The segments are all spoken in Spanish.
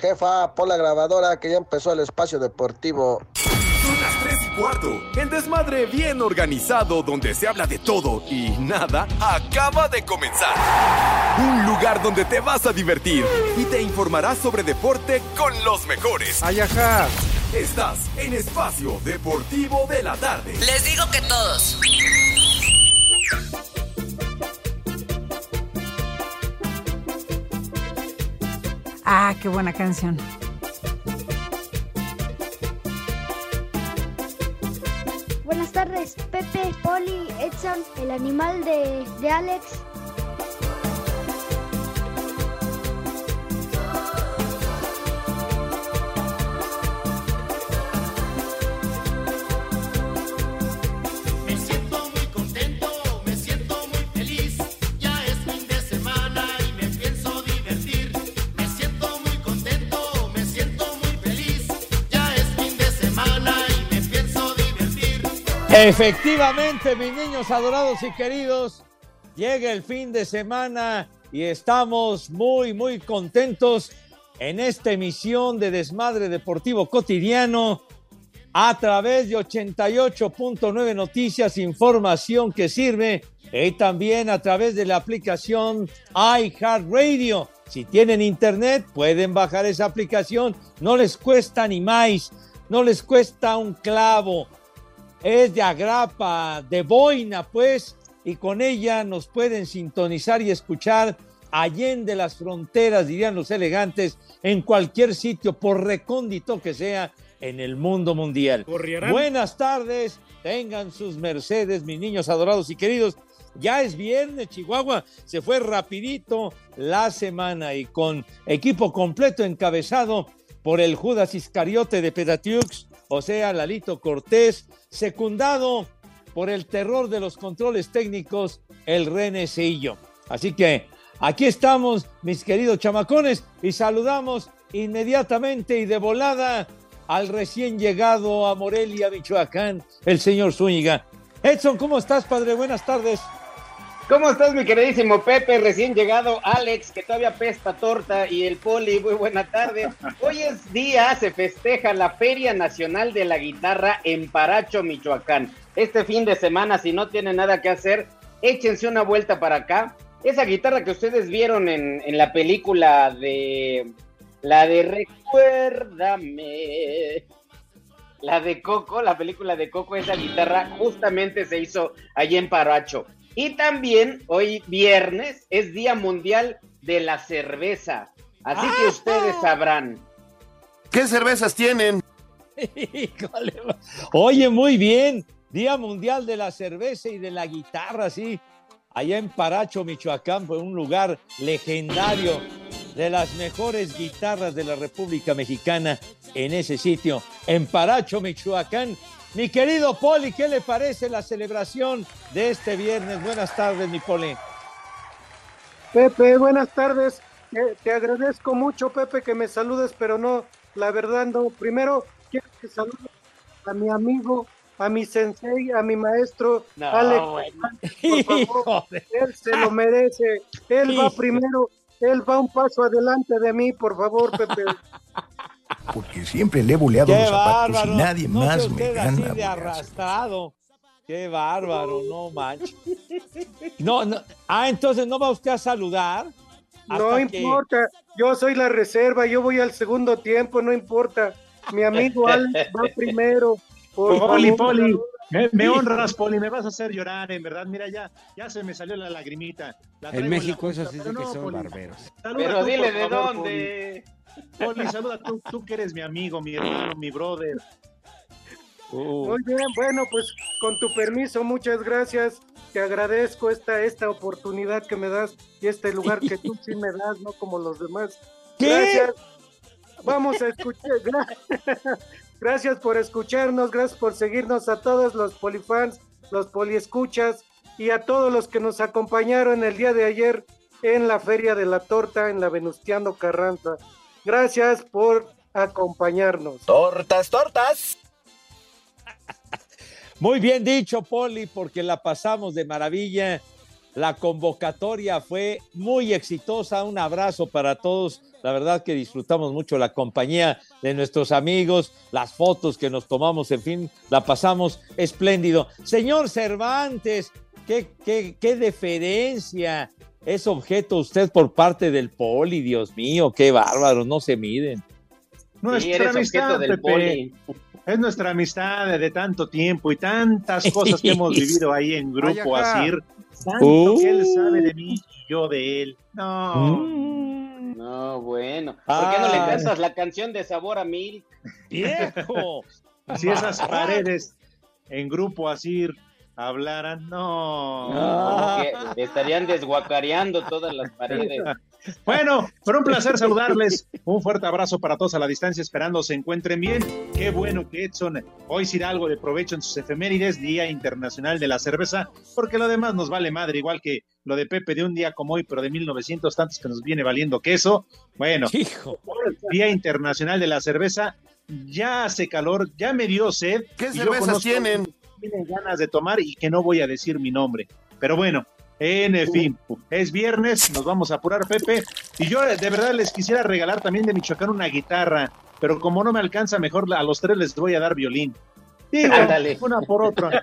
Jefa, pon la grabadora que ya empezó el espacio deportivo. Son las 3 y cuarto. El desmadre bien organizado donde se habla de todo y nada acaba de comenzar. Un lugar donde te vas a divertir y te informarás sobre deporte con los mejores. Ayaja. Estás en Espacio Deportivo de la Tarde. Les digo que todos. Ah, qué buena canción. Buenas tardes, Pepe, Poli, Edson, el animal de, de Alex. Efectivamente, mis niños adorados y queridos, llega el fin de semana y estamos muy, muy contentos en esta emisión de Desmadre Deportivo Cotidiano a través de 88.9 Noticias, información que sirve y también a través de la aplicación iHeartRadio. Si tienen internet, pueden bajar esa aplicación, no les cuesta ni más, no les cuesta un clavo es de agrapa, de boina, pues, y con ella nos pueden sintonizar y escuchar allende las fronteras, dirían los elegantes, en cualquier sitio, por recóndito que sea, en el mundo mundial. Buenas tardes, tengan sus mercedes, mis niños adorados y queridos. Ya es viernes, Chihuahua, se fue rapidito la semana y con equipo completo encabezado por el Judas Iscariote de Pedatiux, o sea, Lalito Cortés, secundado por el terror de los controles técnicos, el Renecillo. Así que aquí estamos, mis queridos chamacones, y saludamos inmediatamente y de volada al recién llegado a Morelia, Michoacán, el señor Zúñiga. Edson, ¿cómo estás, padre? Buenas tardes. ¿Cómo estás, mi queridísimo Pepe? Recién llegado, Alex, que todavía pesta torta, y el Poli, muy buena tarde. Hoy es día, se festeja la Feria Nacional de la Guitarra en Paracho, Michoacán. Este fin de semana, si no tienen nada que hacer, échense una vuelta para acá. Esa guitarra que ustedes vieron en, en la película de... La de Recuérdame. La de Coco, la película de Coco, esa guitarra justamente se hizo allí en Paracho. Y también hoy viernes es Día Mundial de la Cerveza. Así que ustedes sabrán. ¿Qué cervezas tienen? Oye, muy bien. Día Mundial de la Cerveza y de la Guitarra, sí. Allá en Paracho, Michoacán, fue un lugar legendario de las mejores guitarras de la República Mexicana en ese sitio, en Paracho, Michoacán. Mi querido Poli, ¿qué le parece la celebración de este viernes? Buenas tardes, mi Poli. Pepe, buenas tardes. Te, te agradezco mucho, Pepe, que me saludes, pero no, la verdad no. Primero, quiero que saludes a mi amigo, a mi sensei, a mi maestro, No, Alex. bueno. Por favor, él se lo merece. Él va primero, él va un paso adelante de mí, por favor, Pepe. Porque siempre le he boleado Qué los zapatos bárbaro. y nadie no más me gana. así de arrastrado. Qué bárbaro, no manches. No, no. Ah, entonces no va usted a saludar. No que- importa, yo soy la reserva, yo voy al segundo tiempo, no importa. Mi amigo Alex va primero. Por Poli, Poli, me, honras, Poli, me vas a hacer llorar, en verdad. Mira, ya, ya se me salió la lagrimita. La En México la eso sí que no, son Poli. barberos. Saluda Pero tú, dile de favor, dónde. Poli, Poli, saluda tú, tú que eres mi amigo, mi hermano, mi brother. Uh, Muy bien, bueno, pues con tu permiso, muchas gracias. Te agradezco esta, esta oportunidad que me das y este lugar que tú sí me das, no como los demás. ¿Qué? Gracias. vamos a escuchar. gra- Gracias por escucharnos, gracias por seguirnos a todos los polifans, los poliescuchas y a todos los que nos acompañaron el día de ayer en la Feria de la Torta en la Venustiano Carranza. Gracias por acompañarnos. Tortas, tortas. Muy bien dicho, Poli, porque la pasamos de maravilla. La convocatoria fue muy exitosa. Un abrazo para todos. La verdad que disfrutamos mucho la compañía de nuestros amigos, las fotos que nos tomamos, en fin, la pasamos espléndido. Señor Cervantes, qué, qué, qué deferencia es objeto usted por parte del Poli, Dios mío, qué bárbaro, no se miden. Nuestra amistad, del Pepe. poli. Es nuestra amistad de, tanto tiempo y tantas cosas que hemos vivido ahí en grupo, así. Tanto Uh. que él sabe de mí y yo de él. No. Mm, No, bueno. ¿Por qué no le Ay. cantas la canción de sabor a mil? viejo. Si esas paredes en grupo así hablaran, no. Que estarían desguacareando todas las paredes. Bueno, fue un placer saludarles. Un fuerte abrazo para todos a la distancia, esperando se encuentren bien. Qué bueno que Edson hoy da algo de provecho en sus efemérides, Día Internacional de la Cerveza, porque lo demás nos vale madre, igual que lo de Pepe de un día como hoy, pero de 1900 tantos que nos viene valiendo queso. Bueno, Hijo. Día Internacional de la Cerveza. Ya hace calor, ya me dio sed. ¿Qué cervezas conozco- tienen? Tienen ganas de tomar y que no voy a decir mi nombre. Pero bueno, en fin, es viernes, nos vamos a apurar, Pepe. Y yo de verdad les quisiera regalar también de Michoacán una guitarra, pero como no me alcanza, mejor a los tres les voy a dar violín. Digo, Ándale. una por otra.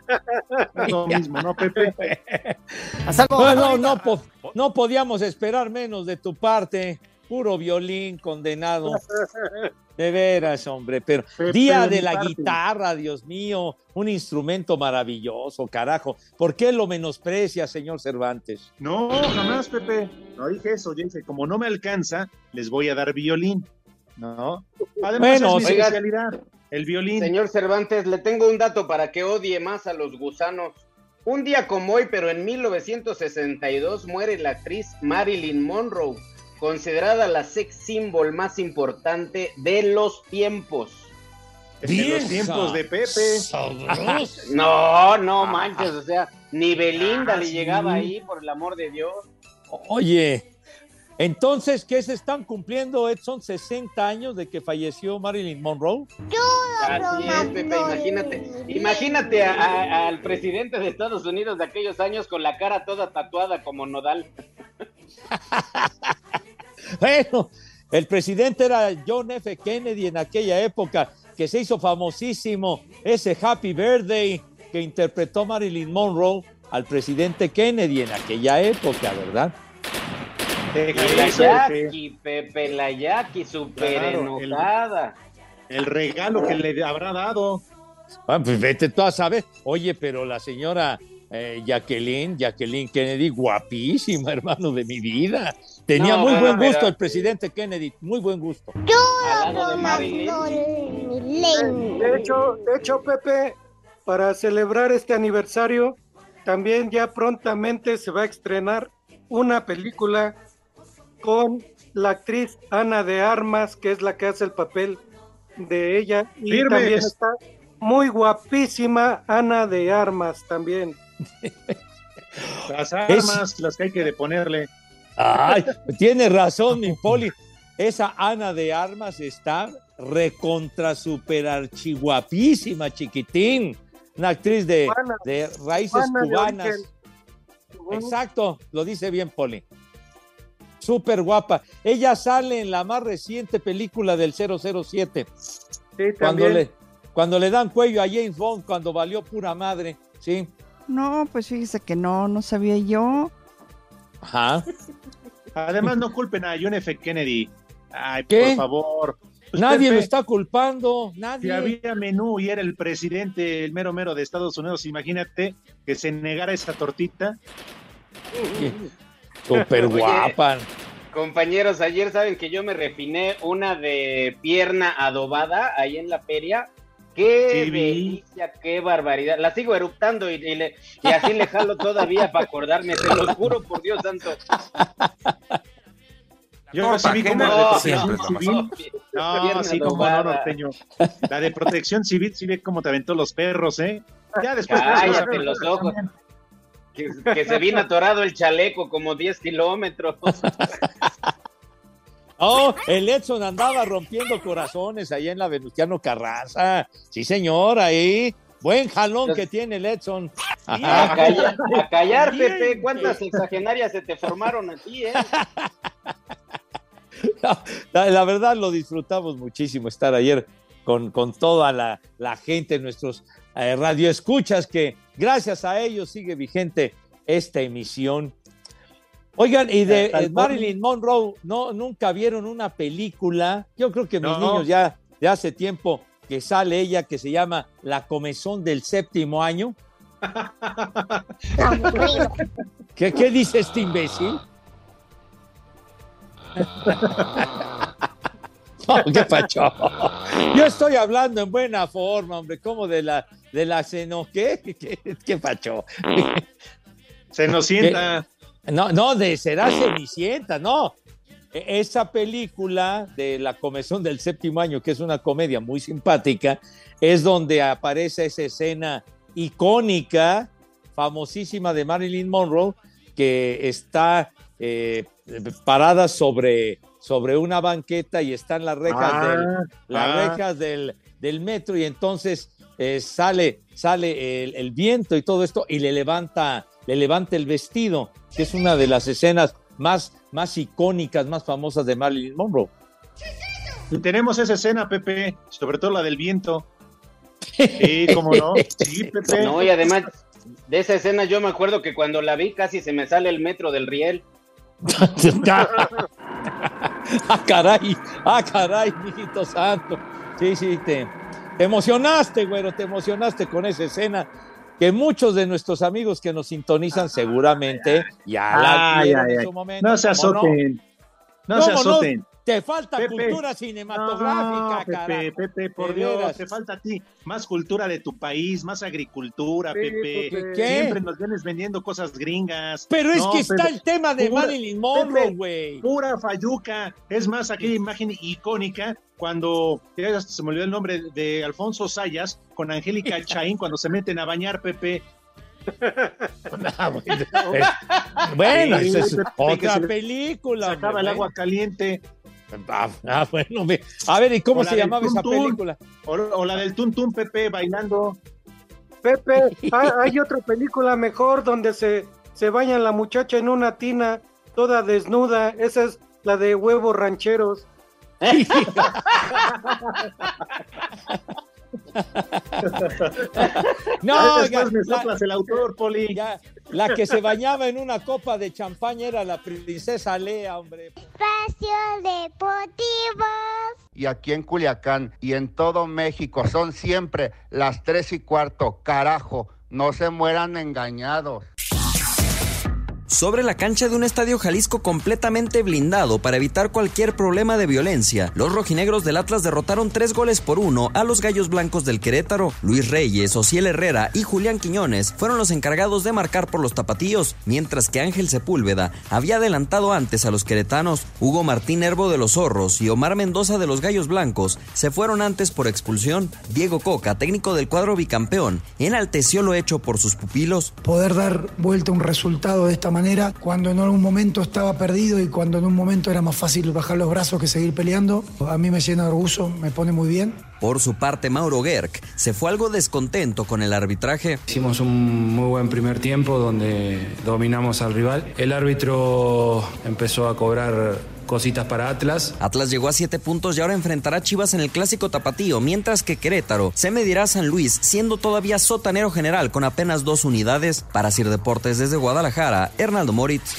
Es lo mismo, ¿no, Pepe? Hasta luego. Bueno, no, po- no podíamos esperar menos de tu parte. Puro violín condenado. De veras, hombre. Pero Pepe, día de la parte. guitarra, Dios mío. Un instrumento maravilloso, carajo. ¿Por qué lo menosprecia, señor Cervantes? No, jamás, Pepe. No dije eso, yo dije, como no me alcanza, les voy a dar violín. ¿No? Además, Bueno, es mi oiga, especialidad, el violín. Señor Cervantes, le tengo un dato para que odie más a los gusanos. Un día como hoy, pero en 1962, muere la actriz Marilyn Monroe, considerada la sex symbol más importante de los tiempos. En los tiempos de Pepe. Sabroso. No, no manches, o sea, ni Belinda Ah, le sí. llegaba ahí, por el amor de Dios. Oye, entonces, ¿qué se están cumpliendo, Edson? 60 años de que falleció Marilyn Monroe. Así es, Pepe, imagínate, imagínate a- a- al presidente de Estados Unidos de aquellos años con la cara toda tatuada como Nodal. Bueno, el presidente era John F. Kennedy en aquella época, que se hizo famosísimo ese Happy Birthday que interpretó Marilyn Monroe al presidente Kennedy en aquella época, ¿verdad? Deja Y la eso, Pepe. Jackie, Pepe, la Claro, el- enojada. El regalo que le habrá dado. Ah, pues vete tú a saber. Oye, pero la señora eh, Jacqueline, Jacqueline Kennedy, guapísima, hermano de mi vida. Tenía No, muy buen gusto el presidente Kennedy, muy buen gusto. Lado de Marilyn. De hecho, de hecho, Pepe, para celebrar este aniversario, también ya prontamente se va a estrenar una película con la actriz Ana de Armas, que es la que hace el papel de ella. Y Firmes. también está muy guapísima Ana de Armas también. Las armas, las que hay que ponerle. Ay, tiene razón, mi poli. Esa Ana de Armas está recontra super archiguapísima, chiquitín. Una actriz de, raíces cubanas. Exacto, lo dice bien, Poli. Súper guapa. Ella sale en la más reciente película del 007. Sí, Cuando le, cuando le dan cuello a James Bond, cuando valió pura madre. Sí. No, pues fíjese que no, no sabía yo. Ajá. Además, no culpen a John F. Kennedy. Ay, ¿Qué? por favor. Pues, Nadie lo está culpando. Si Nadie. había menú y era el presidente, el mero mero de Estados Unidos, imagínate que se negara esa tortita. Súper guapa. Compañeros, ayer saben que yo me refiné una de pierna adobada ahí en la feria. Qué Sí, vi. delicia, qué barbaridad. La sigo eructando y, y le- y así le jalo todavía para acordarme, se los juro por Dios santo. Yo sí vi como la de No, protección no, civil. No, sí, como no, norteño. La de protección civil, sí ve cómo te aventó los perros, ¿eh? Ya después. Cállate los ojos. Que, que se vino atorado el chaleco como 10 kilómetros. Oh, el Edson andaba rompiendo corazones allá en la Venustiano Carranza. Sí, señor, ahí. Buen jalón que tiene el Edson. A callar, a callar. Pepe. ¿Cuántas sexagenarias se te formaron a ti, eh? La, la verdad lo disfrutamos muchísimo estar ayer con, con toda la, la gente, nuestros eh, radioescuchas, que gracias a ellos sigue vigente esta emisión. Oigan, y de Tal eh, Marilyn Monroe, ¿no, ¿nunca vieron una película? Yo creo que mis No. niños ya de hace tiempo que sale ella, que se llama La Comezón del Séptimo Año. ¿Qué, qué dice este imbécil? Qué pacho. Yo estoy hablando en buena forma, hombre, como de la de la seno, ¿qué? ¿Qué, qué pacho? Se nos sienta. No, no, de será Cenicienta, no. E- Esa película de la comezón del séptimo año, que es una comedia muy simpática, es donde aparece esa escena icónica, famosísima de Marilyn Monroe, que está eh, parada sobre, sobre una banqueta y están las rejas, Ah, del, las ah. rejas del, del metro y entonces eh, sale, sale el, el viento y todo esto y le levanta, le levanta el vestido, que es una de las escenas más, más icónicas, más famosas de Marilyn Monroe. Y tenemos esa escena, Pepe, sobre todo la del viento. Sí, cómo no. Sí, Pepe. No, y además de esa escena yo me acuerdo que cuando la vi casi se me sale el metro del riel. ah, caray, ah, caray, mijito santo. Sí, sí, te, te emocionaste, güero, te emocionaste con esa escena que muchos de nuestros amigos que nos sintonizan seguramente ya la Ay, ay, en ay. su momento. No se azoten. No se azoten. Te falta Pepe. cultura cinematográfica, No, carajo. Pepe, Pepe, por Dios, veras. te falta a ti más cultura de tu país, más agricultura, Pepe. Pepe. ¿Qué? Siempre nos vienes vendiendo cosas gringas. Pero es No, que está el tema de pura- Marilyn Monroe, güey. Pura fayuca. Es más, aquella imagen icónica cuando, ya se me olvidó el nombre de Alfonso Sayas con Angélica Chaín cuando se meten a bañar, Pepe. Bueno, Bueno, Sí, esa es Pepe, que otra película. Sacaba el agua caliente. Ah, ah, bueno, me- a ver, ¿y cómo se llamaba esa película? O, o la del Tun Tun Pepe bailando. Pepe, hay, hay otra película mejor donde se, se baña la muchacha en una tina toda desnuda. Esa es la de huevos rancheros. No, me la, el autor, Poli. ya, la que se bañaba en una copa de champaña era la princesa Lea, hombre. Espacio Deportivo. y aquí en Culiacán y en todo México son siempre las tres y cuarto. Carajo, no se mueran engañados. Sobre la cancha de un estadio Jalisco completamente blindado para evitar cualquier problema de violencia, los rojinegros del Atlas derrotaron tres goles por uno a los Gallos Blancos del Querétaro. Luis Reyes, Ociel Herrera y Julián Quiñones fueron los encargados de marcar por los tapatíos, mientras que Ángel Sepúlveda había adelantado antes a los queretanos. Hugo Martín Herbo de los Zorros y Omar Mendoza de los Gallos Blancos se fueron antes por expulsión. Diego Coca, técnico del cuadro bicampeón, enalteció lo hecho por sus pupilos. poder dar vuelta un resultado de esta manera cuando en algún momento estaba perdido y cuando en un momento era más fácil bajar los brazos que seguir peleando. A mí me llena de orgullo, me pone muy bien. Por su parte, Mauro Gerg se fue algo descontento con el arbitraje. Hicimos un muy buen primer tiempo donde dominamos al rival. El árbitro empezó a cobrar cositas para Atlas. Atlas llegó a 7 puntos y ahora enfrentará a Chivas en el clásico tapatío, mientras que Querétaro se medirá a San Luis, siendo todavía sotanero general con apenas dos unidades. Para Sir Deportes desde Guadalajara, Hernaldo Moritz.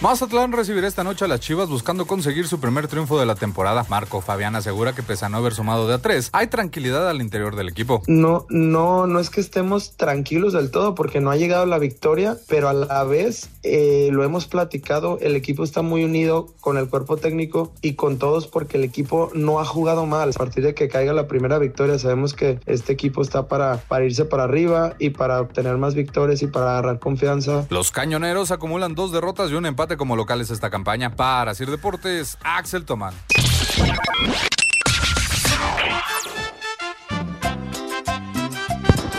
Mazatlán recibirá esta noche a las Chivas buscando conseguir su primer triunfo de la temporada. Marco Fabián asegura que pese a no haber sumado de a tres, hay tranquilidad al interior del equipo. No, no, no es que estemos tranquilos del todo porque no ha llegado la victoria, pero a la vez eh, lo hemos platicado, el equipo está muy unido con el cuerpo técnico y con todos porque el equipo no ha jugado mal. A partir de que caiga la primera victoria, sabemos que este equipo está para, para irse para arriba y para obtener más victorias y para agarrar confianza. Los cañoneros acumulan dos derrotas y un empate como locales esta campaña. Para Sir Deportes, Axel Tomán.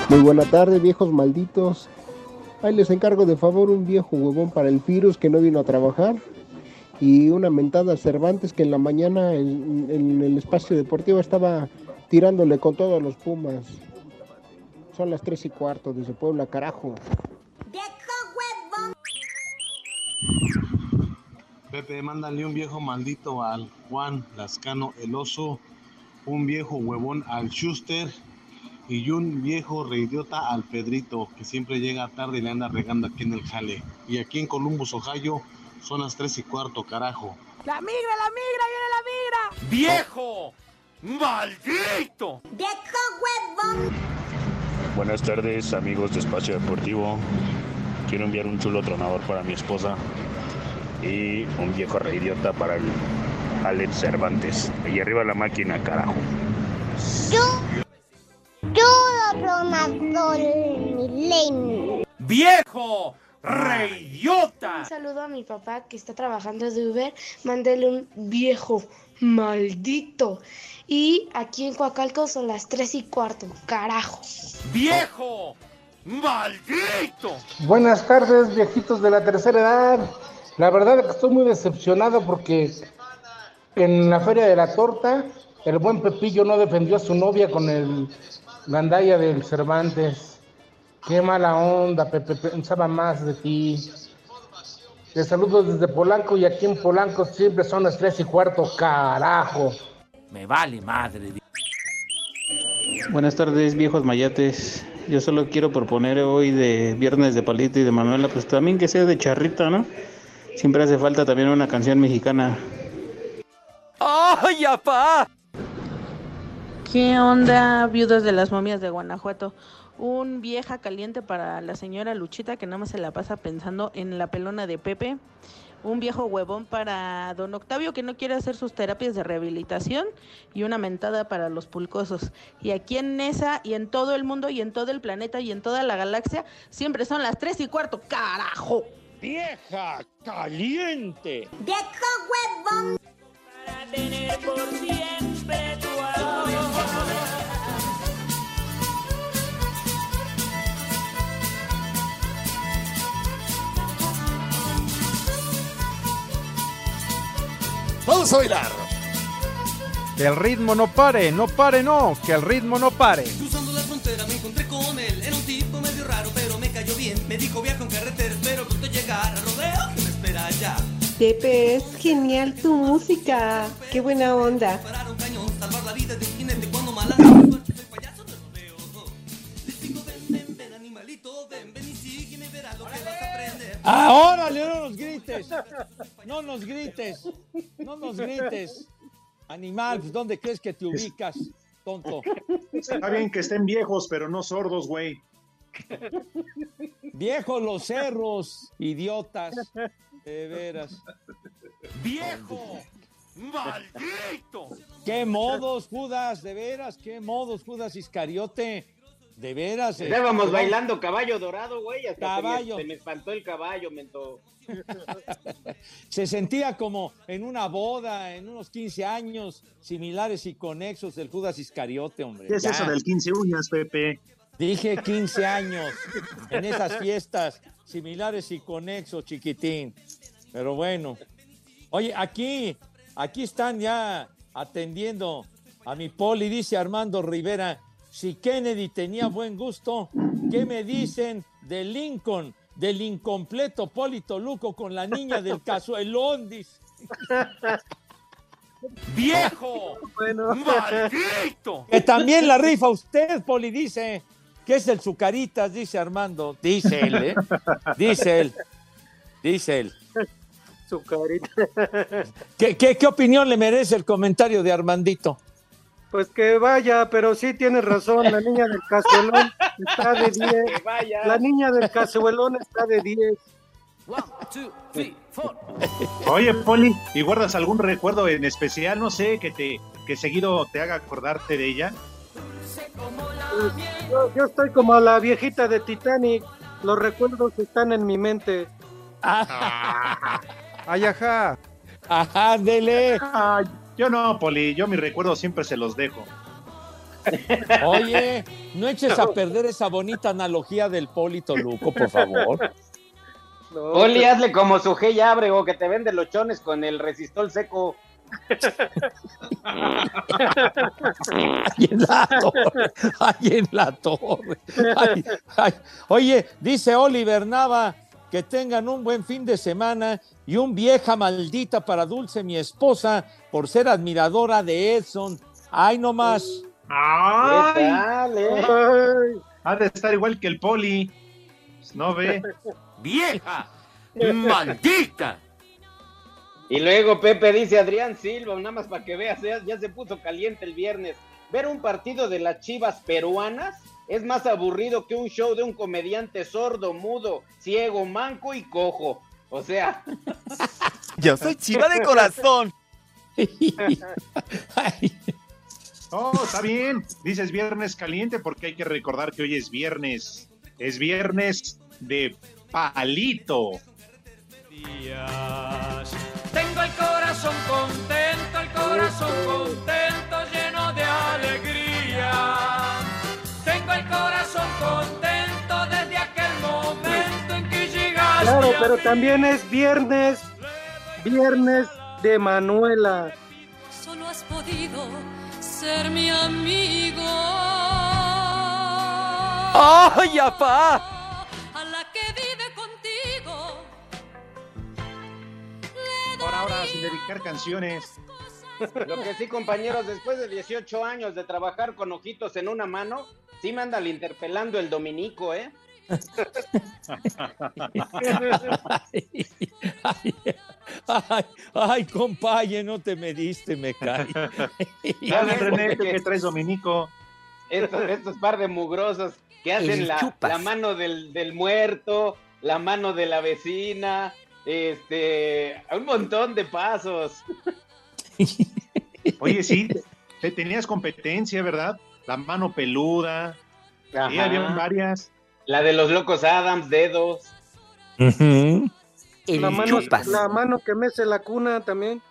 Muy buena tarde, viejos malditos. Ahí les encargo de favor un viejo huevón para el virus que no vino a trabajar. Y una mentada a Cervantes que en la mañana en, en el espacio deportivo estaba tirándole con todos los Pumas. Son las tres y cuarto desde Puebla, carajo. Pepe, mándale un viejo maldito al Juan Lascano el oso, un viejo huevón al Schuster y un viejo reidiota al Pedrito, que siempre llega tarde y le anda regando aquí en el jale. Y aquí en Columbus, Ohio, son las tres y cuarto, carajo. ¡La migra, la migra, viene la migra! ¡Viejo! ¡Maldito! ¡Viejo huevón! Buenas tardes, amigos de Espacio Deportivo. Quiero enviar un chulo tronador para mi esposa y un viejo reidiota para el Alex Cervantes. Y arriba la máquina, carajo. Yo, yo. ¡Viejo! ¡Reyota! Un saludo a mi papá que está trabajando de Uber. Mándele un viejo maldito. Y aquí en Coacalco son las 3 y cuarto. Carajo. ¡Viejo! ¡Maldito! Buenas tardes, viejitos de la tercera edad. La verdad es que estoy muy decepcionado porque en la feria de la torta el buen Pepillo no defendió a su novia con el gandaya del Cervantes. Qué mala onda, Pepe, pensaba más de ti. Te saludo desde Polanco y aquí en Polanco siempre son las tres y cuarto, carajo. Me vale madre. Buenas tardes, viejos mayates. Yo solo quiero proponer hoy de Viernes de Palito y de Manuela, pues también que sea de charrita, ¿no? Siempre hace falta también una canción mexicana. ¡Ay, apá! ¿Qué onda, viudas de las momias de Guanajuato? Un vieja caliente para la señora Luchita que nada más se la pasa pensando en la pelona de Pepe. Un viejo huevón para don Octavio que no quiere hacer sus terapias de rehabilitación. Y una mentada para los pulcosos. Y aquí en esa y en todo el mundo y en todo el planeta y en toda la galaxia siempre son las tres y cuarto. ¡Carajo! ¡Vieja caliente! ¡Viejo huevón! Para tener por siempre tu amor. Vamos a bailar. Que el ritmo no pare, no pare, no, que el ritmo no pare. Cruzando la frontera me encontré con él. Era un tipo medio raro, pero me cayó bien. Me dijo viajo Pepe, es genial tu música. Qué buena onda. Parar un cañón, salvar la vida de un jinete cuando mala suerte soy payaso del rodeo. Les digo ven, ven, ven, animalito, ven, ven y sígueme, verás lo que vas a aprender. Ah, órale, no nos grites. No nos grites. No nos grites. Animal, pues, ¿dónde crees que te ubicas, tonto? Está bien que estén viejos, pero no sordos, güey. Viejos los cerros, idiotas. De veras. ¡Viejo! ¡Maldito! ¿Qué modos, Judas? De veras, ¿qué modos, Judas Iscariote? De veras. eh, Estábamos bailando caballo dorado, güey. Hasta Caballo. Se, me, se me espantó el caballo, mento. Se sentía como en una boda, en unos 15 años, similares y conexos del Judas Iscariote, hombre. ¿Qué es Ya. eso del 15 uñas, Pepe? Dije 15 años en esas fiestas similares y conexos, chiquitín. Pero bueno. Oye, aquí, aquí están ya atendiendo a mi poli, dice Armando Rivera. Si Kennedy tenía buen gusto, ¿qué me dicen de Lincoln, del incompleto Polito Luco con la niña del cazuelón? Dice. ¡Viejo! ¡Maldito! Que también la rifa usted, Poli, dice. Que es el Zucaritas, dice Armando. Dice él, ¿eh? Dice él. Dice él. Su carita. ¿Qué, qué, qué opinión le merece el comentario de Armandito? Pues que vaya, pero sí tienes razón, la niña del cazuelón está de 10. La niña del cazuelón está de 10. Oye, Poli, ¿y guardas algún recuerdo en especial? No sé, que te que seguido te haga acordarte de ella. Yo, yo estoy como la viejita de Titanic, los recuerdos están en mi mente. Ay, ajá. Ajá, ándele. Ah, yo no, Poli, yo mi recuerdo siempre se los dejo. Oye, no eches a perder esa bonita analogía del Polito Luco, por favor. Oli, hazle como su G Abrego que te vende los chones con el resistol seco. Ahí en la torre. Ahí en la torre. Ay, ay. Oye, dice Oliver Nava que tengan un buen fin de semana y un vieja maldita para Dulce, mi esposa, por ser admiradora de Edson. Ay, no más. ¡Ay! ¿Qué tal, eh? Ay, Ha de estar igual que el Poli. No ve. ¡Vieja! ¡Maldita! Y luego Pepe dice Adrián Silva, nada más para que veas, ya, ya se puso caliente el viernes. Ver un partido de las chivas peruanas es más aburrido que un show de un comediante sordo, mudo, ciego, manco y cojo. O sea, Yo soy chiva de corazón. Oh, está bien. Dices viernes caliente porque hay que recordar que hoy es viernes. Es viernes de palito. Tengo el corazón contento, el corazón contento, lleno de alegría. Tengo el corazón contento desde aquel momento en que llegaste. Claro, a pero mí. también es viernes, viernes de Manuela. Solo has podido ser mi amigo. ¡Ay, apá! Sin dedicar canciones. lo que sí, compañeros, después de 18 años de trabajar con ojitos en una mano, sí me anda interpelando el dominico, ¿eh? Ay, ay, compaye, no te mediste, me cae. Dale, René, ¿qué traes, Dominico? Estos, estos par de mugrosos que hacen la, mano del, del muerto, la mano de la vecina, este, un montón de pasos. Oye, sí, te tenías competencia, ¿verdad? La mano peluda. Sí, Ajá. había varias. La de los locos Adams, dedos. La mano, la mano que mece la cuna también.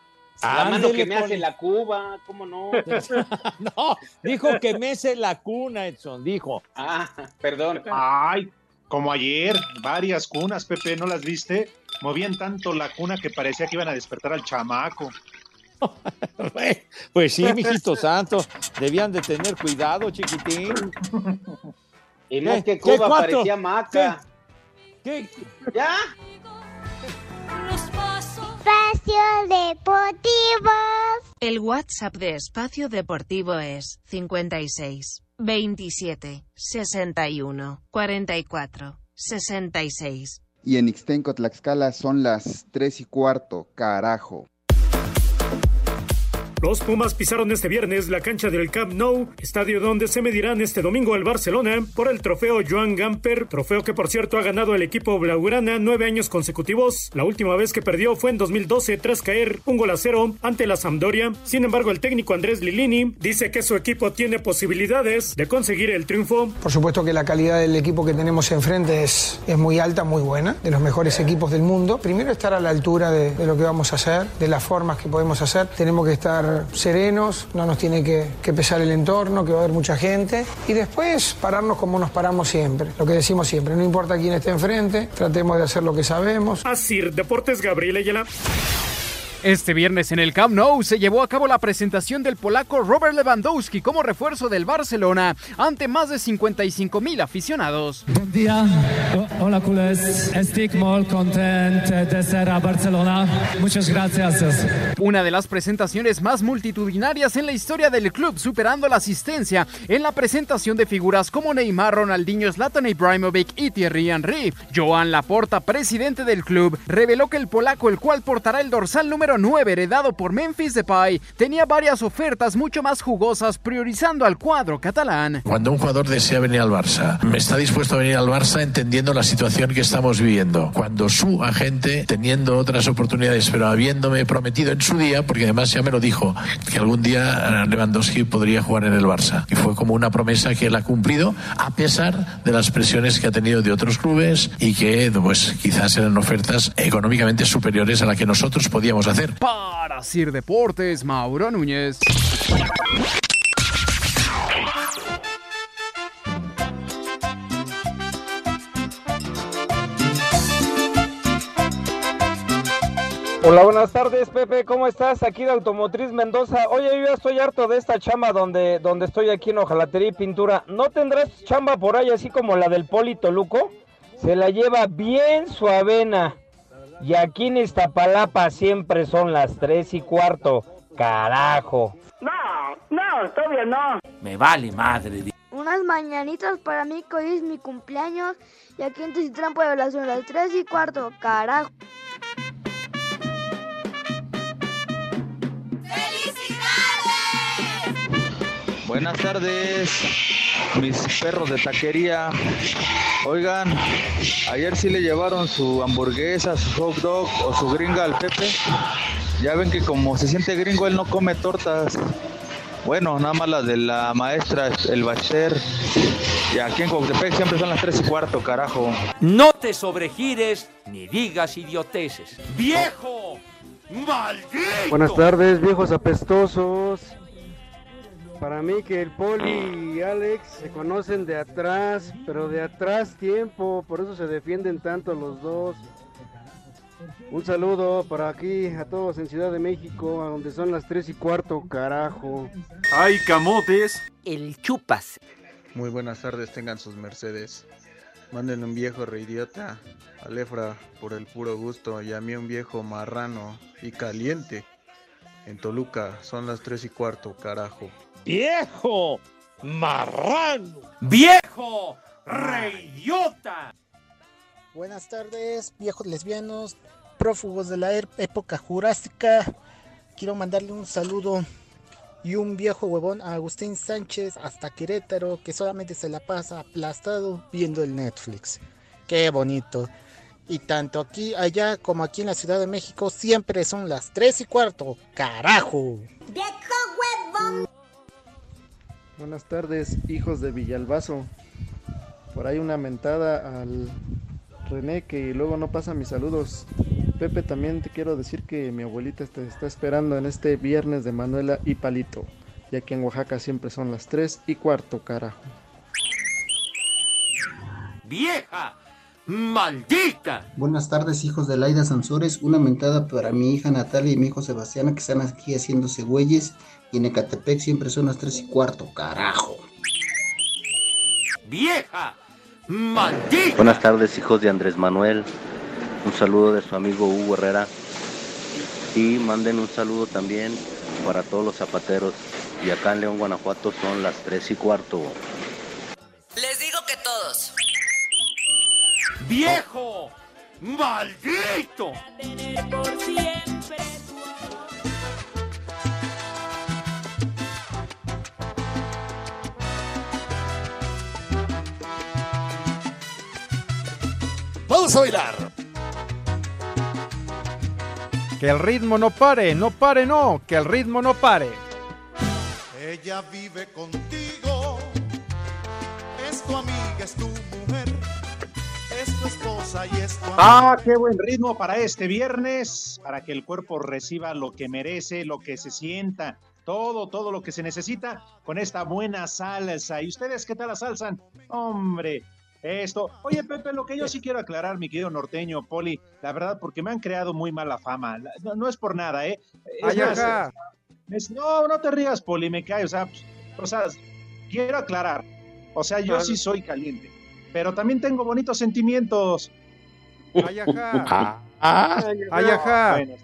La mano que me hace la cuba, ¿cómo no? No, dijo que mece la cuna, Edson, dijo. Ah, perdón. Ay, como ayer, varias cunas, Pepe, ¿no las viste? Movían tanto la cuna que parecía que iban a despertar al chamaco. Pues sí, mijito santo, debían de tener cuidado, chiquitín. Y más ¿Qué? que Cuba ¿Qué, cuatro? parecía maca. ¿Qué? ¿Ya? Espacio Deportivo. El WhatsApp de Espacio Deportivo es 56 27 61 44 66. Y en Ixtenco, Tlaxcala son las tres y cuarto, carajo. Los Pumas pisaron este viernes la cancha del Camp Nou, estadio donde se medirán este domingo al Barcelona por el trofeo Joan Gamper, trofeo que por cierto ha ganado el equipo blaugrana nueve años consecutivos. La última vez que perdió fue en 2012 tras caer un gol a cero ante la Sampdoria. Sin embargo, el técnico Andrés Lilini dice que su equipo tiene posibilidades de conseguir el triunfo. Por supuesto que la calidad del equipo que tenemos enfrente es, es muy alta, muy buena, de los mejores equipos del mundo. Primero estar a la altura de, de lo que vamos a hacer, de las formas que podemos hacer. Tenemos que estar serenos, no nos tiene que, pesar el entorno, que va a haber mucha gente. Y después pararnos como nos paramos siempre, lo que decimos siempre, no importa quién esté enfrente, tratemos de hacer lo que sabemos. Así, Deportes Gabriel Ayala. Este viernes en el Camp Nou se llevó a cabo la presentación del polaco Robert Lewandowski como refuerzo del Barcelona ante más de 55 mil aficionados. Dia, O- hola culers, estic molt content de ser a Barcelona. Muchas gracias. Una de las presentaciones más multitudinarias en la historia del club, superando la asistencia en la presentación de figuras como Neymar, Ronaldinho, Zlatan Ibrahimovic y Thierry Henry. Joan Laporta, presidente del club, reveló que el polaco, el cual portará el dorsal número número 9 heredado por Memphis Depay tenía varias ofertas mucho más jugosas priorizando al cuadro catalán. Cuando un jugador desea venir al Barça, está dispuesto a venir al Barça entendiendo la situación que estamos viviendo. Cuando su agente, teniendo otras oportunidades, pero habiéndome prometido en su día, porque además ya me lo dijo, que algún día Lewandowski podría jugar en el Barça. Y fue como una promesa que él ha cumplido, a pesar de las presiones que ha tenido de otros clubes y que pues quizás eran ofertas económicamente superiores a la que nosotros podíamos hacer. Para Sir Deportes, Mauro Núñez. Hola, buenas tardes, Pepe. ¿Cómo estás? Aquí de Automotriz Mendoza. Oye, yo ya estoy harto de esta chamba donde, donde estoy aquí en Ojalatería y Pintura. ¿No tendrás chamba por ahí así como la del Poli Toluco? Se la lleva bien su avena. Y aquí en Iztapalapa siempre son las tres y cuarto. Carajo. No, no, todavía no. Me vale madre. Unas mañanitas para mí, que hoy es mi cumpleaños. Y aquí en Tecitlán, Puebla, son las 3 y cuarto. Carajo. Buenas tardes, mis perros de taquería. Oigan, ayer sí le llevaron su hamburguesa, su hot dog o su gringa al Pepe. Ya ven que como se siente gringo, él no come tortas. Bueno, nada más las de la maestra, el bacher. Y aquí en Coctepec siempre son las 3 y cuarto, carajo. No te sobregires ni digas idioteces. ¡Viejo! ¡Maldito! Buenas tardes, viejos apestosos. Para mí que el Poli y Alex se conocen de atrás, pero de atrás tiempo, por eso se defienden tanto los dos. Un saludo para aquí a todos en Ciudad de México, a donde son las 3 y cuarto, carajo. ¡Ay, camotes! El chupas. Muy buenas tardes, tengan sus Mercedes. Manden un viejo reidiota a Lefra por el puro gusto y a mí un viejo marrano y caliente. En Toluca son las 3 y cuarto, carajo. ¡Viejo! ¡Marrano! ¡Viejo! ¡Reyota! Buenas tardes, viejos lesbianos, prófugos de la er- época jurásica. Quiero mandarle un saludo y un viejo huevón a Agustín Sánchez hasta Querétaro, que solamente se la pasa aplastado viendo el Netflix. Qué bonito. Y tanto aquí, allá como aquí en la Ciudad de México, siempre son las 3 y cuarto. ¡Carajo! Buenas tardes, hijos de Villalbazo. Por ahí una mentada al René que luego no pasa mis saludos. Pepe, también te quiero decir que mi abuelita te está esperando en este viernes de Manuela y Palito, ya que en Oaxaca siempre son las 3 y cuarto, carajo. ¡Vieja! ¡Maldita! Buenas tardes, hijos de Laida Sansores. Una mentada para mi hija Natalia y mi hijo Sebastián, que están aquí haciéndose güeyes. Y en Ecatepec siempre son las 3 y cuarto, carajo. ¡Vieja! ¡Maldita! Buenas tardes, hijos de Andrés Manuel. Un saludo de su amigo Hugo Herrera. Y manden un saludo también para todos los zapateros. Y acá en León, Guanajuato son las 3 y cuarto. Les digo que todos. ¡Viejo! ¡Maldito! Vamos a bailar. Que el ritmo no pare, no pare, no, que el ritmo no pare. Ella vive contigo, es tu amiga, es tu mujer, es tu esposa y es tu Ah, qué buen ritmo para este viernes, para que el cuerpo reciba lo que merece, lo que se sienta, todo, todo lo que se necesita con esta buena salsa. ¿Y ustedes qué tal la salsa? Hombre, esto. Oye, Pepe, lo que yo sí quiero aclarar, mi querido norteño, Poli, la verdad, porque me han creado muy mala fama. No, no es por nada, ¿eh? Es más, es- no, no te rías, Poli, me cae. O sea, pues, o sea, quiero aclarar. O sea, yo Ah. sí soy caliente, pero también tengo bonitos sentimientos. Ay, ajá. Ah, Ay, ajá. Bueno,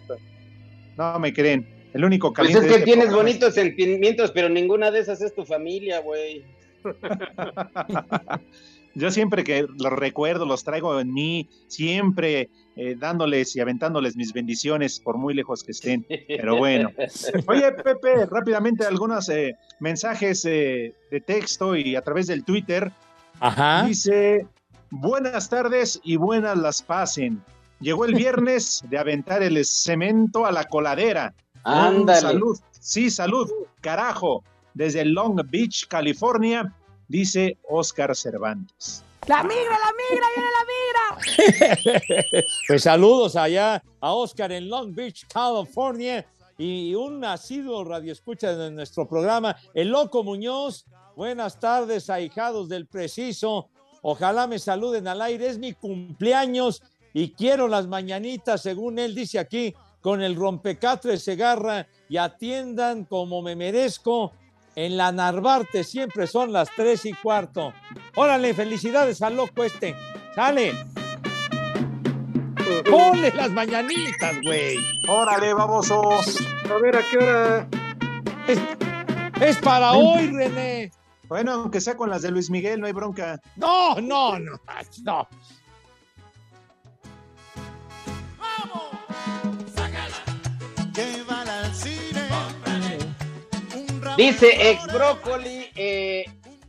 no me creen. El único Pues caliente. es de que este tienes programa es- bonitos sentimientos, pero ninguna de esas es tu familia, güey. Yo siempre que los recuerdo, los traigo en mí, siempre eh, dándoles y aventándoles mis bendiciones por muy lejos que estén. Pero bueno. Oye, Pepe, rápidamente algunos eh, mensajes eh, de texto y a través del Twitter. Ajá. Dice, buenas tardes y buenas las pasen. Llegó el viernes de aventar el cemento a la coladera. Ándale. Salud, sí, salud, carajo. Desde Long Beach, California, dice Oscar Cervantes. La migra, la migra, viene la migra. Pues saludos allá a Oscar en Long Beach, California, y un nacido radioescucha de nuestro programa, el Loco Muñoz. Buenas tardes, ahijados del preciso. Ojalá me saluden al aire. Es mi cumpleaños y quiero las mañanitas, según él dice aquí, con el rompecatres Segarra y atiendan como me merezco. En la Narvarte siempre son las tres y cuarto. Órale, felicidades al loco este. Sale. Ponle las mañanitas, güey. Órale, baboso. A ver, ¿a qué hora? Es, es para hoy, René. Bueno, aunque sea con las de Luis Miguel, no hay bronca. No, no, no, no. Dice ex brócoli, eh,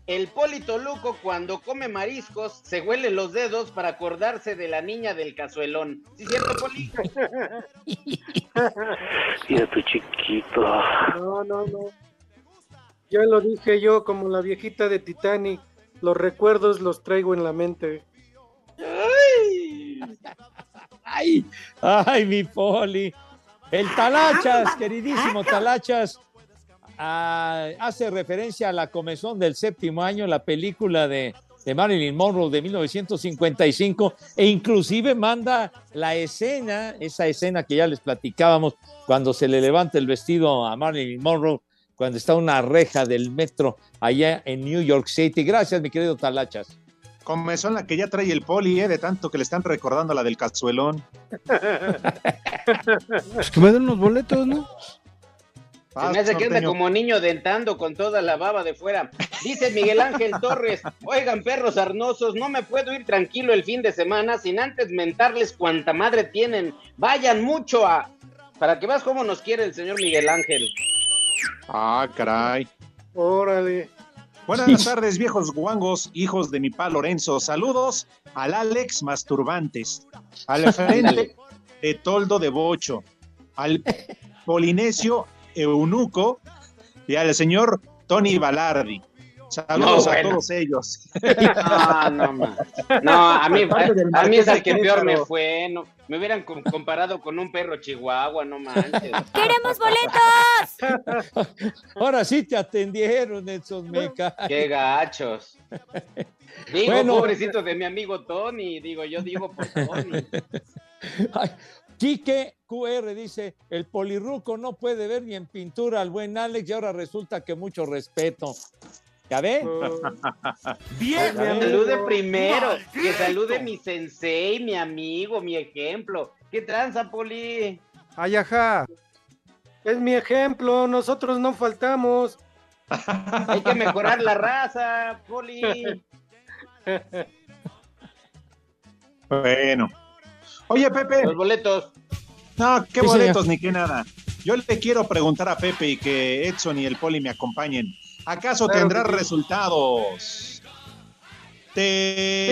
el Polito Luco cuando come mariscos se huele los dedos para acordarse de la niña del cazuelón. ¿Sí cierto, Poli? Mira tu chiquito. No, no, no. Ya lo dije yo, como la viejita de Titanic. Los recuerdos los traigo en la mente. Ay, ay, mi poli. El Talachas, queridísimo Talachas, ah, hace referencia a la comezón del séptimo año, la película de, de Marilyn Monroe de 1955, e inclusive manda la escena, esa escena que ya les platicábamos, cuando se le levanta el vestido a Marilyn Monroe, cuando está una reja del metro allá en New York City. Gracias, mi querido Talachas. Comezón la que ya trae el poli, ¿eh? de tanto que le están recordando la del cazuelón. Pues que me den unos boletos, ¿no? Se me hace que anda como niño dentando con toda la baba de fuera. Dice Miguel Ángel Torres, oigan perros arnosos, no me puedo ir tranquilo el fin de semana sin antes mentarles cuánta madre tienen. Vayan mucho a... Para que veas cómo nos quiere el señor Miguel Ángel. Ah, caray. Órale. Buenas tardes, viejos guangos, hijos de mi pa Lorenzo. Saludos al Alex Masturbantes, al frente de Toldo de Bocho, al Polinesio Eunuco y al señor Tony Balardi. Saludos No, a bueno. todos ellos. No, no, ma. no, a mí, a es Marqués que peor me fue. No, me hubieran com- comparado con un perro chihuahua, no manches. ¡Queremos boletos! Ahora sí te atendieron, Nelson Meca. Qué gachos. Digo, Bueno. pobrecito de mi amigo Tony, digo, yo digo por Tony. Ay, Quique QR dice, el polirruco no puede ver ni en pintura al buen Alex y ahora resulta que mucho respeto. ¿Ya ve? Bien, que salude primero, que salude mi sensei, mi amigo, mi ejemplo. ¿Qué tranza, Poli? Ay, ajá. Es mi ejemplo, nosotros no faltamos. Hay que mejorar la raza, Poli. Bueno. Oye, Pepe. Los boletos. No, qué Sí, boletos señor. ni qué nada. Yo le quiero preguntar a Pepe y que Edson y el Poli me acompañen. ¿Acaso Claro tendrá resultados? Te...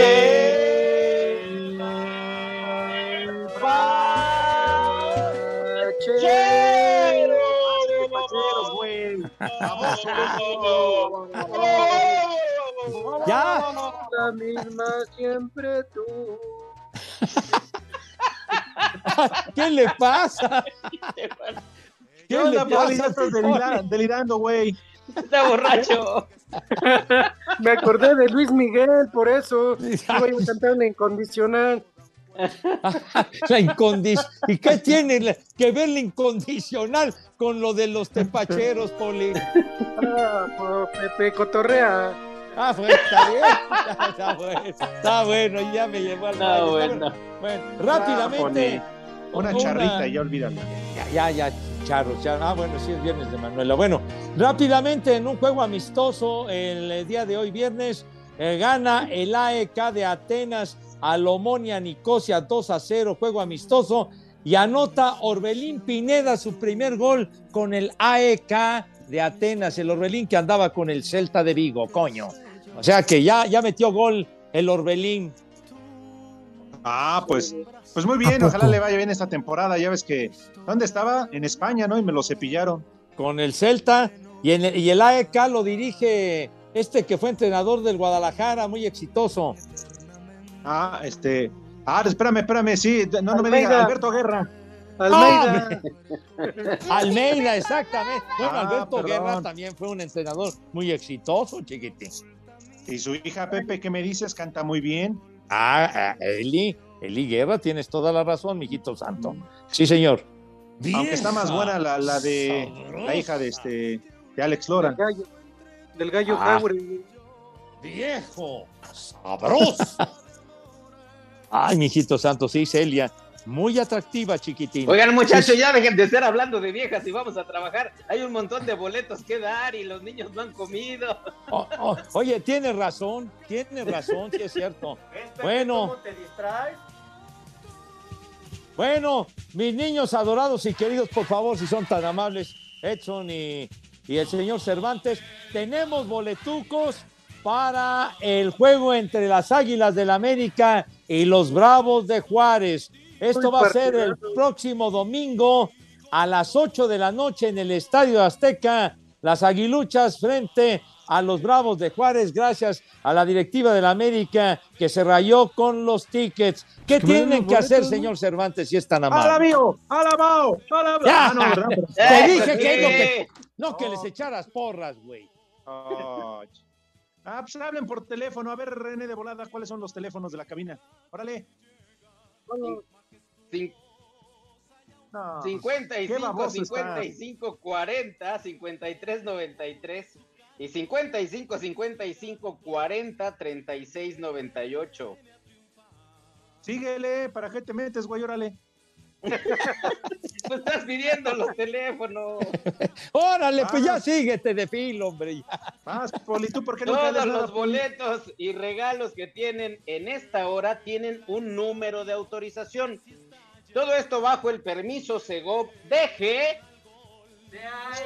Ya. La misma siempre tú. ¿Qué le pasa? ¿Qué ¿Qué le onda, Poli? Ya estás delira- delirando, güey. Está borracho. Me acordé de Luis Miguel, por eso. Iba a cantar la incondicional. La incondi- ¿Y qué tiene que ver la incondicional con lo de los tepacheros, Poli? Ah, Pepe Cotorrea. Ah, pues está bien. Está bueno, está bueno, ya me llevó al Está bueno. Bueno, rápidamente. Una Una- charrita, ya olvídalo. Ya, ya, ya, charros, ya. Ah, bueno, sí, es viernes de Manuela. Bueno, rápidamente, en un juego amistoso el eh, día de hoy, viernes, eh, gana el AEK de Atenas al Omonia Nicosia 2 a 0, juego amistoso, y anota Orbelín Pineda su primer gol con el AEK de Atenas, el Orbelín que andaba con el Celta de Vigo, coño. O sea que ya, ya metió gol el Orbelín. Ah, pues, pues muy bien, ojalá le vaya bien esta temporada. Ya ves que, ¿dónde estaba? En España, ¿no? Y me lo cepillaron. Con el Celta y, en el, y el AEK lo dirige este que fue entrenador del Guadalajara, muy exitoso. Ah, este. Ah, espérame, espérame, sí, no, no me digas, Almeida. Alberto Guerra. Almeida. Almeida, exactamente. Bueno, Ah, Alberto perdón. Guerra también fue un entrenador muy exitoso, chiquitín. Y su hija Pepe, ¿qué me dices? Canta muy bien. Ah, ah, Eli, Eli Guerra, tienes toda la razón, mijito santo. Sí, señor. Aunque está más buena la, la de la hija de este de Alex Lora. Del gallo Ah. Jauregui. Viejo, sabroso. Ay, mijito santo, sí, Celia. Muy atractiva, chiquitín. Oigan, muchachos, ya dejen de estar hablando de viejas y vamos a trabajar. Hay un montón de boletos que dar y los niños no han comido. oh, oh, oye, tienes razón, tienes razón, sí es cierto. Bueno, te distraes? Bueno, mis niños adorados y queridos, por favor, si son tan amables, Edson y, y el señor Cervantes, tenemos boletucos para el juego entre las Águilas del América y los Bravos de Juárez. Esto va a ser el próximo domingo a las 8 de la noche en el Estadio Azteca. Las Aguiluchas frente a los Bravos de Juárez, gracias a la directiva de la América que se rayó con los tickets. ¿Qué tienen que hacer, boletos, ¿no? señor Cervantes, si es tan amable? ¡Alabío! ¡Alabao! ¡Alabao! Ya. Ah, no, Te dije que ¿qué? que. No, que les echaras porras, güey. Oh, ah, pues hablen por teléfono. A ver, René de volada, ¿cuáles son los teléfonos de la cabina? Órale. Cin- No, qué 55, baboso estás. 55, 40, 53, 93 y 55, 55, 40, 36, 98. Síguele, ¿para qué te metes, güey? Órale. Pues estás pidiendo los teléfonos. Órale, pues ya Ah. síguete de filo, hombre. Vas, Poli, ¿tú por qué nunca Todos los boletos y regalos que tienen en esta hora tienen un número de autorización. Todo esto bajo el permiso Segov DG.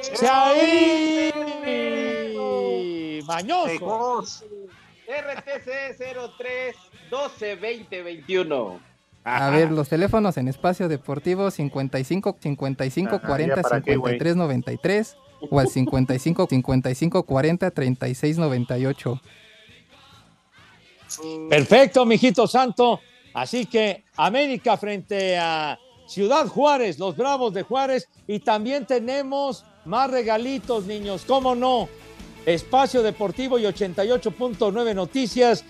¡Se ahí! ¡Mañoso! RTC 03 12 20 21. A ver, los teléfonos en espacio deportivo 55 55 Ajá, 40 ¿ya para qué, güey? 53 93 o al 55 55 40 36 98. Perfecto, mijito santo. Así que América frente a Ciudad Juárez, los Bravos de Juárez. Y también tenemos más regalitos, niños. ¿Cómo no? Espacio Deportivo y 88.9 Noticias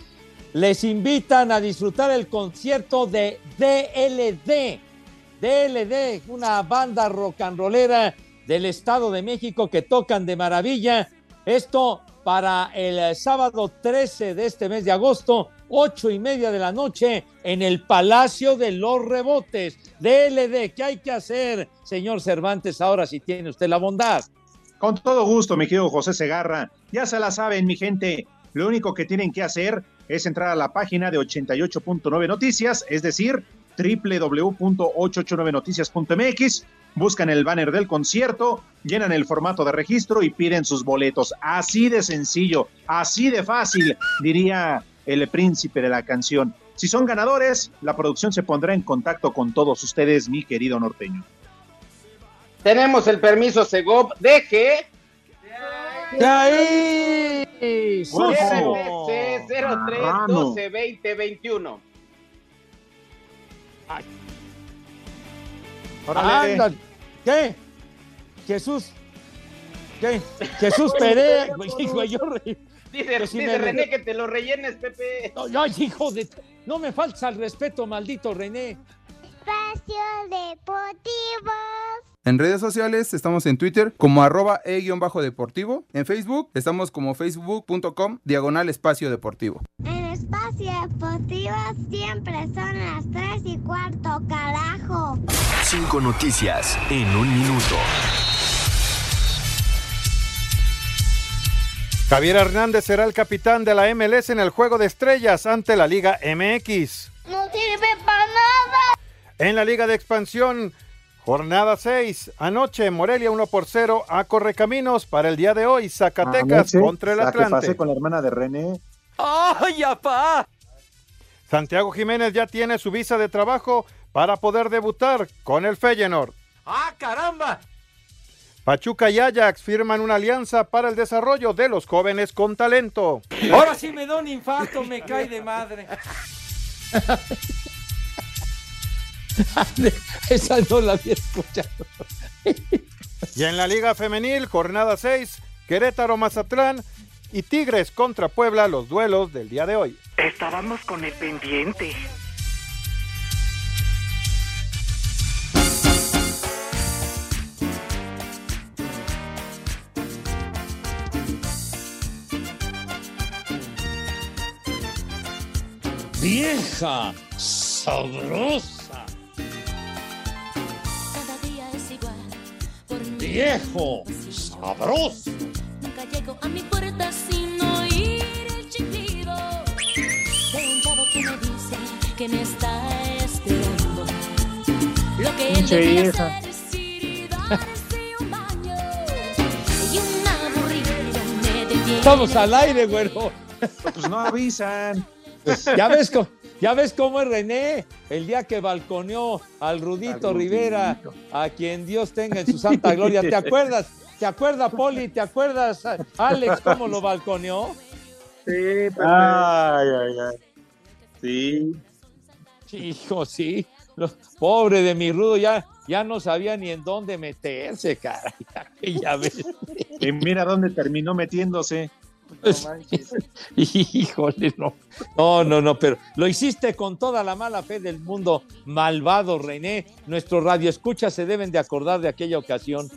les invitan a disfrutar el concierto de DLD. DLD, una banda rock and rollera del Estado de México que tocan de maravilla. Esto para el sábado 13 de este mes de agosto, ocho y media de la noche, en el Palacio de los Rebotes. DLD, ¿qué hay que hacer, señor Cervantes, ahora si tiene usted la bondad? Con todo gusto, mi querido José Segarra. Ya se la saben, mi gente. Lo único que tienen que hacer es entrar a la página de 88.9 Noticias, es decir, www.889noticias.mx, buscan el banner del concierto, llenan el formato de registro y piden sus boletos. Así de sencillo, así de fácil, diría el príncipe de la canción. Si son ganadores, la producción se pondrá en contacto con todos ustedes, mi querido norteño. Tenemos el permiso Segov DG. ¡De ahí! RTC 03 Marrano. 12 20 21. Órale. Anda, ¿Qué? Jesús. ¿Qué? Jesús Perea. Dice, Que si dice me- René que te lo rellenes, Pepe. No, ay, hijo de. No me falta el respeto, maldito René. Espacio Deportivo. En redes sociales estamos en Twitter como arroba e-deportivo. En Facebook estamos como facebook.com diagonal espacio deportivo. En Espacio Deportivo siempre son las 3 y cuarto, carajo. Cinco noticias en un minuto. Javier Hernández será el capitán de la MLS en el juego de estrellas ante la Liga MX. No sirve para nada. En la Liga de Expansión, jornada 6. Anoche, Morelia 1 por 0 a Correcaminos. Para el día de hoy, Zacatecas Anoche, contra el la que Atlante. pasé con la hermana de René. ¡Ay, apá! Santiago Jiménez ya tiene su visa de trabajo para poder debutar con el Feyenoord. ¡Ah, caramba! Pachuca y Ajax firman una alianza para el desarrollo de los jóvenes con talento. Ahora sí me da un infarto, me cae de madre. Esa no la había escuchado. Y en la Liga Femenil, jornada 6, Querétaro Mazatlán y Tigres contra Puebla, los duelos del día de hoy. Estábamos con el pendiente. Vieja sabrosa. Cada día es igual. Por Viejo sabroso. Nunca llego a mi puerta sin oír el chiflido de un chavo que me dice que me está esperando. Lo que él debía hacer es ir y darse un baño. Y un aburrido me detiene. Estamos al aire, güero. Pues no avisan. Ya ves, co- ya ves cómo es René, el día que balconeó al Rudito Rivera, a quien Dios tenga en su santa gloria. ¿Te acuerdas? ¿Te acuerdas, Poli? ¿Te acuerdas, Alex, cómo lo balconeó? Sí, Pepe. Ay, ay, ay. Sí. Hijo, sí. Pobre de mi Rudo, ya, ya no sabía ni en dónde meterse, cara. Ya ves. Y mira dónde terminó metiéndose. Híjole, no. No, no, no, pero lo hiciste con toda la mala fe del mundo, malvado René. Nuestro radio escucha se deben de acordar de aquella ocasión.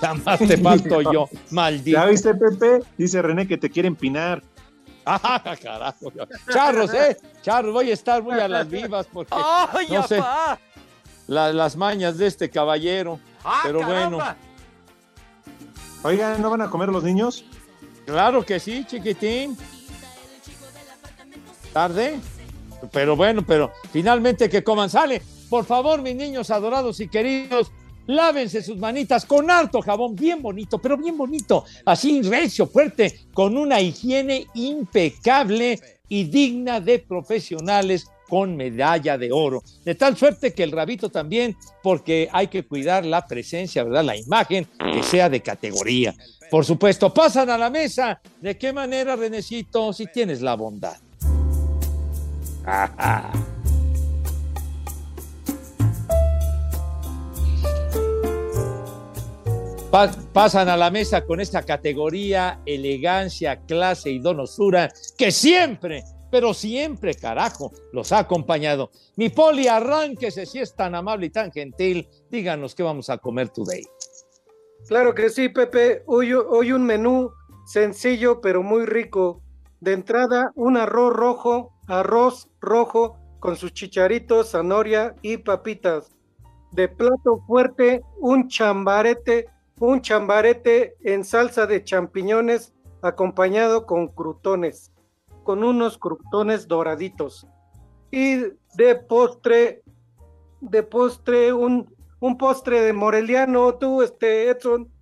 Jamás te falto yo, maldito. ¿Ya viste, Pepe? Dice René que te quiere empinar. Ah, carajo. Charros, ¿eh? Charros, voy a estar muy a las vivas porque ¡Ay, no sé la- las mañas de este caballero. ¡Ah, Pero bueno, caramba! Oigan, ¿no van a comer los niños? claro que sí, chiquitín. Tarde. Pero bueno, pero finalmente que coman. Sale. Por favor, mis niños adorados y queridos, lávense sus manitas con harto jabón, bien bonito, pero bien bonito. Así recio, fuerte, con una higiene impecable y digna de profesionales con medalla de oro. De tal suerte que el rabito también, porque hay que cuidar la presencia, ¿verdad? La imagen que sea de categoría. Por supuesto, pasan a la mesa. ¿De qué manera, Renecito, si tienes la bondad? Ajá. Pa- pasan a la mesa con esta categoría, elegancia, clase y donosura que siempre, pero siempre, carajo, los ha acompañado. Mi poli, arránquese si es tan amable y tan gentil. Díganos qué vamos a comer today. Claro que sí, Pepe. Hoy, hoy un menú sencillo pero muy rico. De entrada, un arroz rojo, arroz rojo con sus chicharitos, zanahoria y papitas. De plato fuerte, un chambarete, un chambarete en salsa de champiñones acompañado con crutones, con unos crutones doraditos. Y de postre, de postre, un, un postre de moreliano, tú, este, Edson.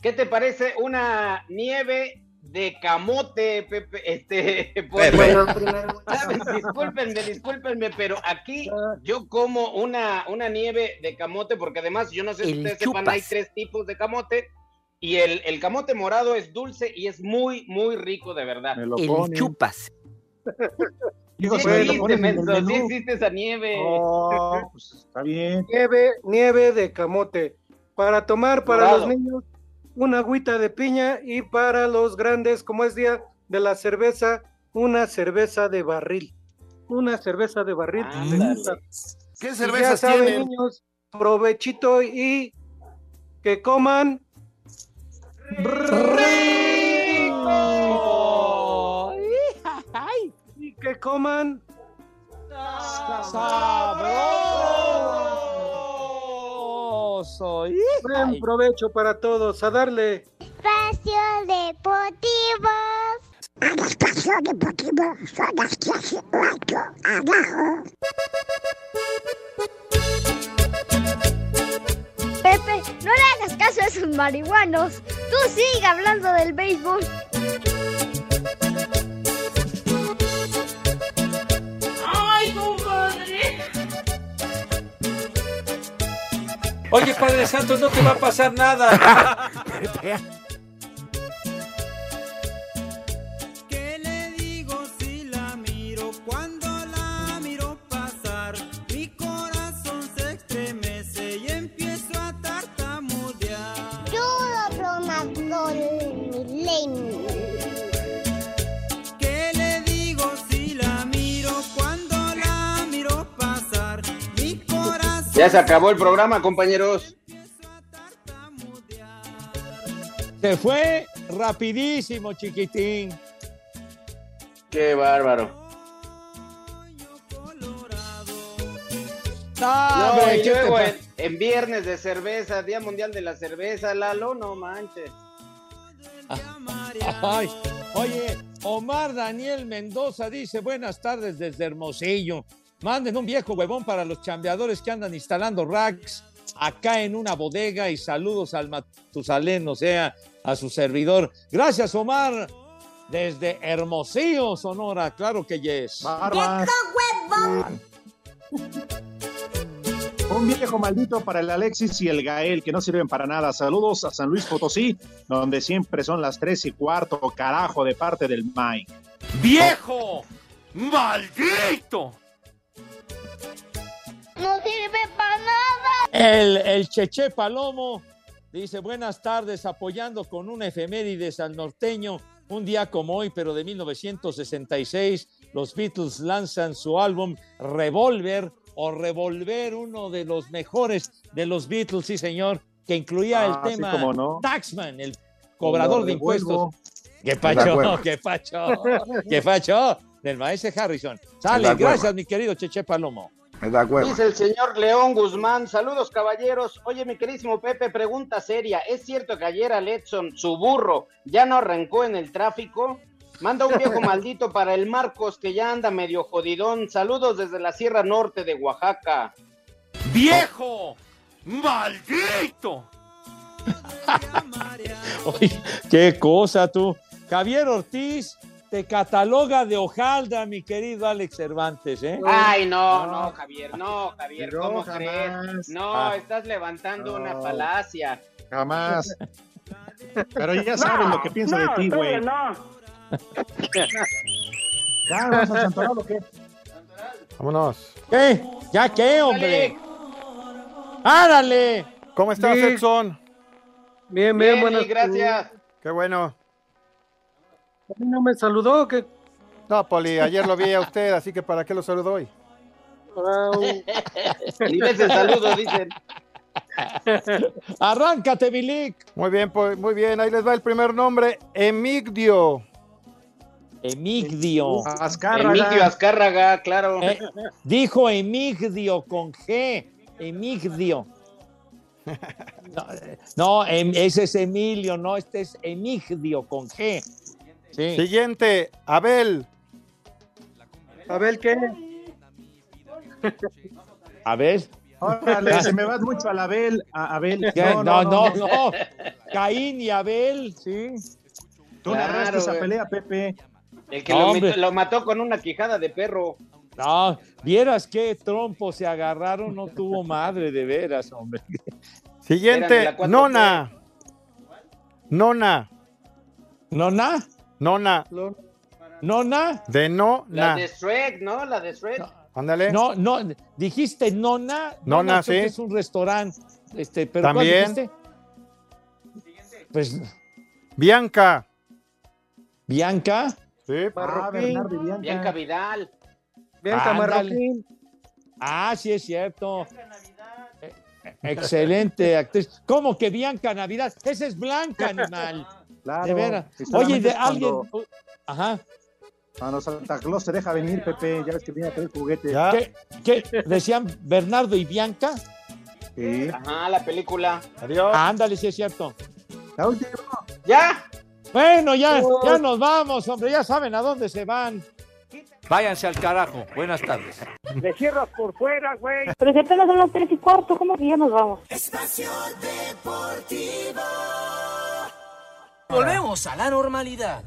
¿Qué te parece una nieve de camote, Pepe? Este, pues, Bueno, primero- discúlpenme, discúlpenme, pero aquí yo como una, una nieve de camote, porque además yo no sé si El ustedes sepan, hay tres tipos de camote. Y el, el camote morado es dulce y es muy, muy rico, de verdad. Me lo El ponen. chupas. Digo, Sí existe, menso, sí existe esa nieve. Oh, pues está bien. Nieve, nieve de camote. Para tomar para los niños, una agüita de piña y para los grandes, como es día de la cerveza, una cerveza de barril. Una cerveza de barril. Ándale. ¿Qué Y ya cervezas saben, tienen? niños, provechito y que coman y que coman Sabroso. buen provecho para todos. A darle. Espacio Deportivo. En Espacio Deportivo son las clases 8 abajo. Pepe, no le hagas caso a esos marihuanos. Tú sigue hablando del béisbol. ¡Ay, compadre! Oye, Padre Santo, no te va a pasar nada. Ya se acabó el programa, compañeros. Se fue rapidísimo, chiquitín. Qué bárbaro. No, No, hombre, y ¿qué te luego pa- en, en viernes de cerveza, Día Mundial de la Cerveza, Lalo, no manches. Ay, oye, Omar Daniel Mendoza dice, buenas tardes desde Hermosillo. Manden un viejo huevón para los chambeadores que andan instalando racks acá en una bodega y saludos al Matusalén, o sea, a su servidor. Gracias, Omar. Desde Hermosillo, Sonora, claro que yes. Barbas. Un viejo maldito para el Alexis y el Gael, que no sirven para nada. Saludos a San Luis Potosí, donde siempre son las tres y cuarto, carajo, de parte del Mike. ¡Viejo! ¡Maldito! No sirve para nada. El, el Cheche Palomo dice, buenas tardes, apoyando con un efemérides al norteño. Un día como hoy, pero de 1966, los Beatles lanzan su álbum Revolver o Revolver, uno de los mejores de los Beatles, sí señor, que incluía Ah, el sí, tema no. Taxman, el cobrador de impuestos. ¡Qué pacho, qué pacho, qué pacho! Del maestro Harrison. Sale, gracias, mi querido Cheche Palomo. Dice el señor León Guzmán, saludos caballeros. Oye, mi queridísimo Pepe, pregunta seria. ¿Es cierto que ayer a Letson, su burro, ya no arrancó en el tráfico? Manda un viejo maldito para el Marcos que ya anda medio jodidón. Saludos desde la Sierra Norte de Oaxaca. ¡Viejo! ¡Maldito! Oye, qué cosa tú. Javier Ortiz te cataloga de hojaldra, mi querido Alex Cervantes, ¿eh? Ay, no, no, Javier, no, Javier, Pero ¿cómo jamás. crees? No, Ah. estás levantando una No. falacia. Jamás. Pero ya saben lo que pienso de ti, güey. ¿Ya vamos a Santoral o qué? Vámonos. ¿Qué? ¿Ya qué, hombre? ¡Árale! ¿Cómo estás, Sí. Edson? Bien, bien, Bien, buenas gracias. Qué bueno. ¿A mí no me saludó? que No, Poli, ayer lo vi a usted, así que ¿para qué lo saludo hoy? Diles el saludo, dicen. Arráncate, Milik. Muy bien, pues, muy bien. Ahí les va el primer nombre, Emigdio. Emigdio. Azcárraga. Emilio Azcárraga, claro. Eh, dijo Emigdio con G. Emigdio. No, eh, no, em- ese es Emilio, no, este es Emigdio con G. Sí. Siguiente, Abel. ¿Abel qué? A ver. Órale, se me va mucho a la Abel. A Abel. ¿Qué? No, no, no, Caín y Abel, sí. Tú Claro, narraste esa pelea, Pepe. El que No, lo, mató con una quijada de perro. No, vieras qué trompo se agarraron, no tuvo madre, de veras, hombre. Siguiente, la 4T. Nona. Nona. ¿Nona? Nona. ¿Nona? De no, La de Shrek, ¿no? La de Shrek. Ándale. No, no, dijiste Nona. Nona, sí. es un restaurante. Este, pero ¿cuál También. dijiste? Pues Bianca. Bianca. Sí. Ah, Bernardo Bianca. Bianca Vidal. Bianca. Marroquín. Ah, sí es cierto. Eh, eh, Excelente actriz. ¿Cómo que Bianca Navidad? Esa es Blanca, animal. Claro. De veras. Oye, de cuando- alguien. Ajá. Cuando Santa Claus te deja venir, Pepe, ya ves que viene a traer juguetes. Ya. ¿Qué, qué decían Bernardo y Bianca? Sí. Ajá, la película. Adiós. Ah, ándale, sí es cierto. La última, ¿Ya? Bueno, ya, ya nos vamos, hombre, ya saben a dónde se van. Váyanse al carajo. Buenas tardes. Le cierras por fuera, güey. Pero si apenas son las tres y cuarto, ¿cómo que ya nos vamos? Espacio Deportivo. Volvemos a la normalidad.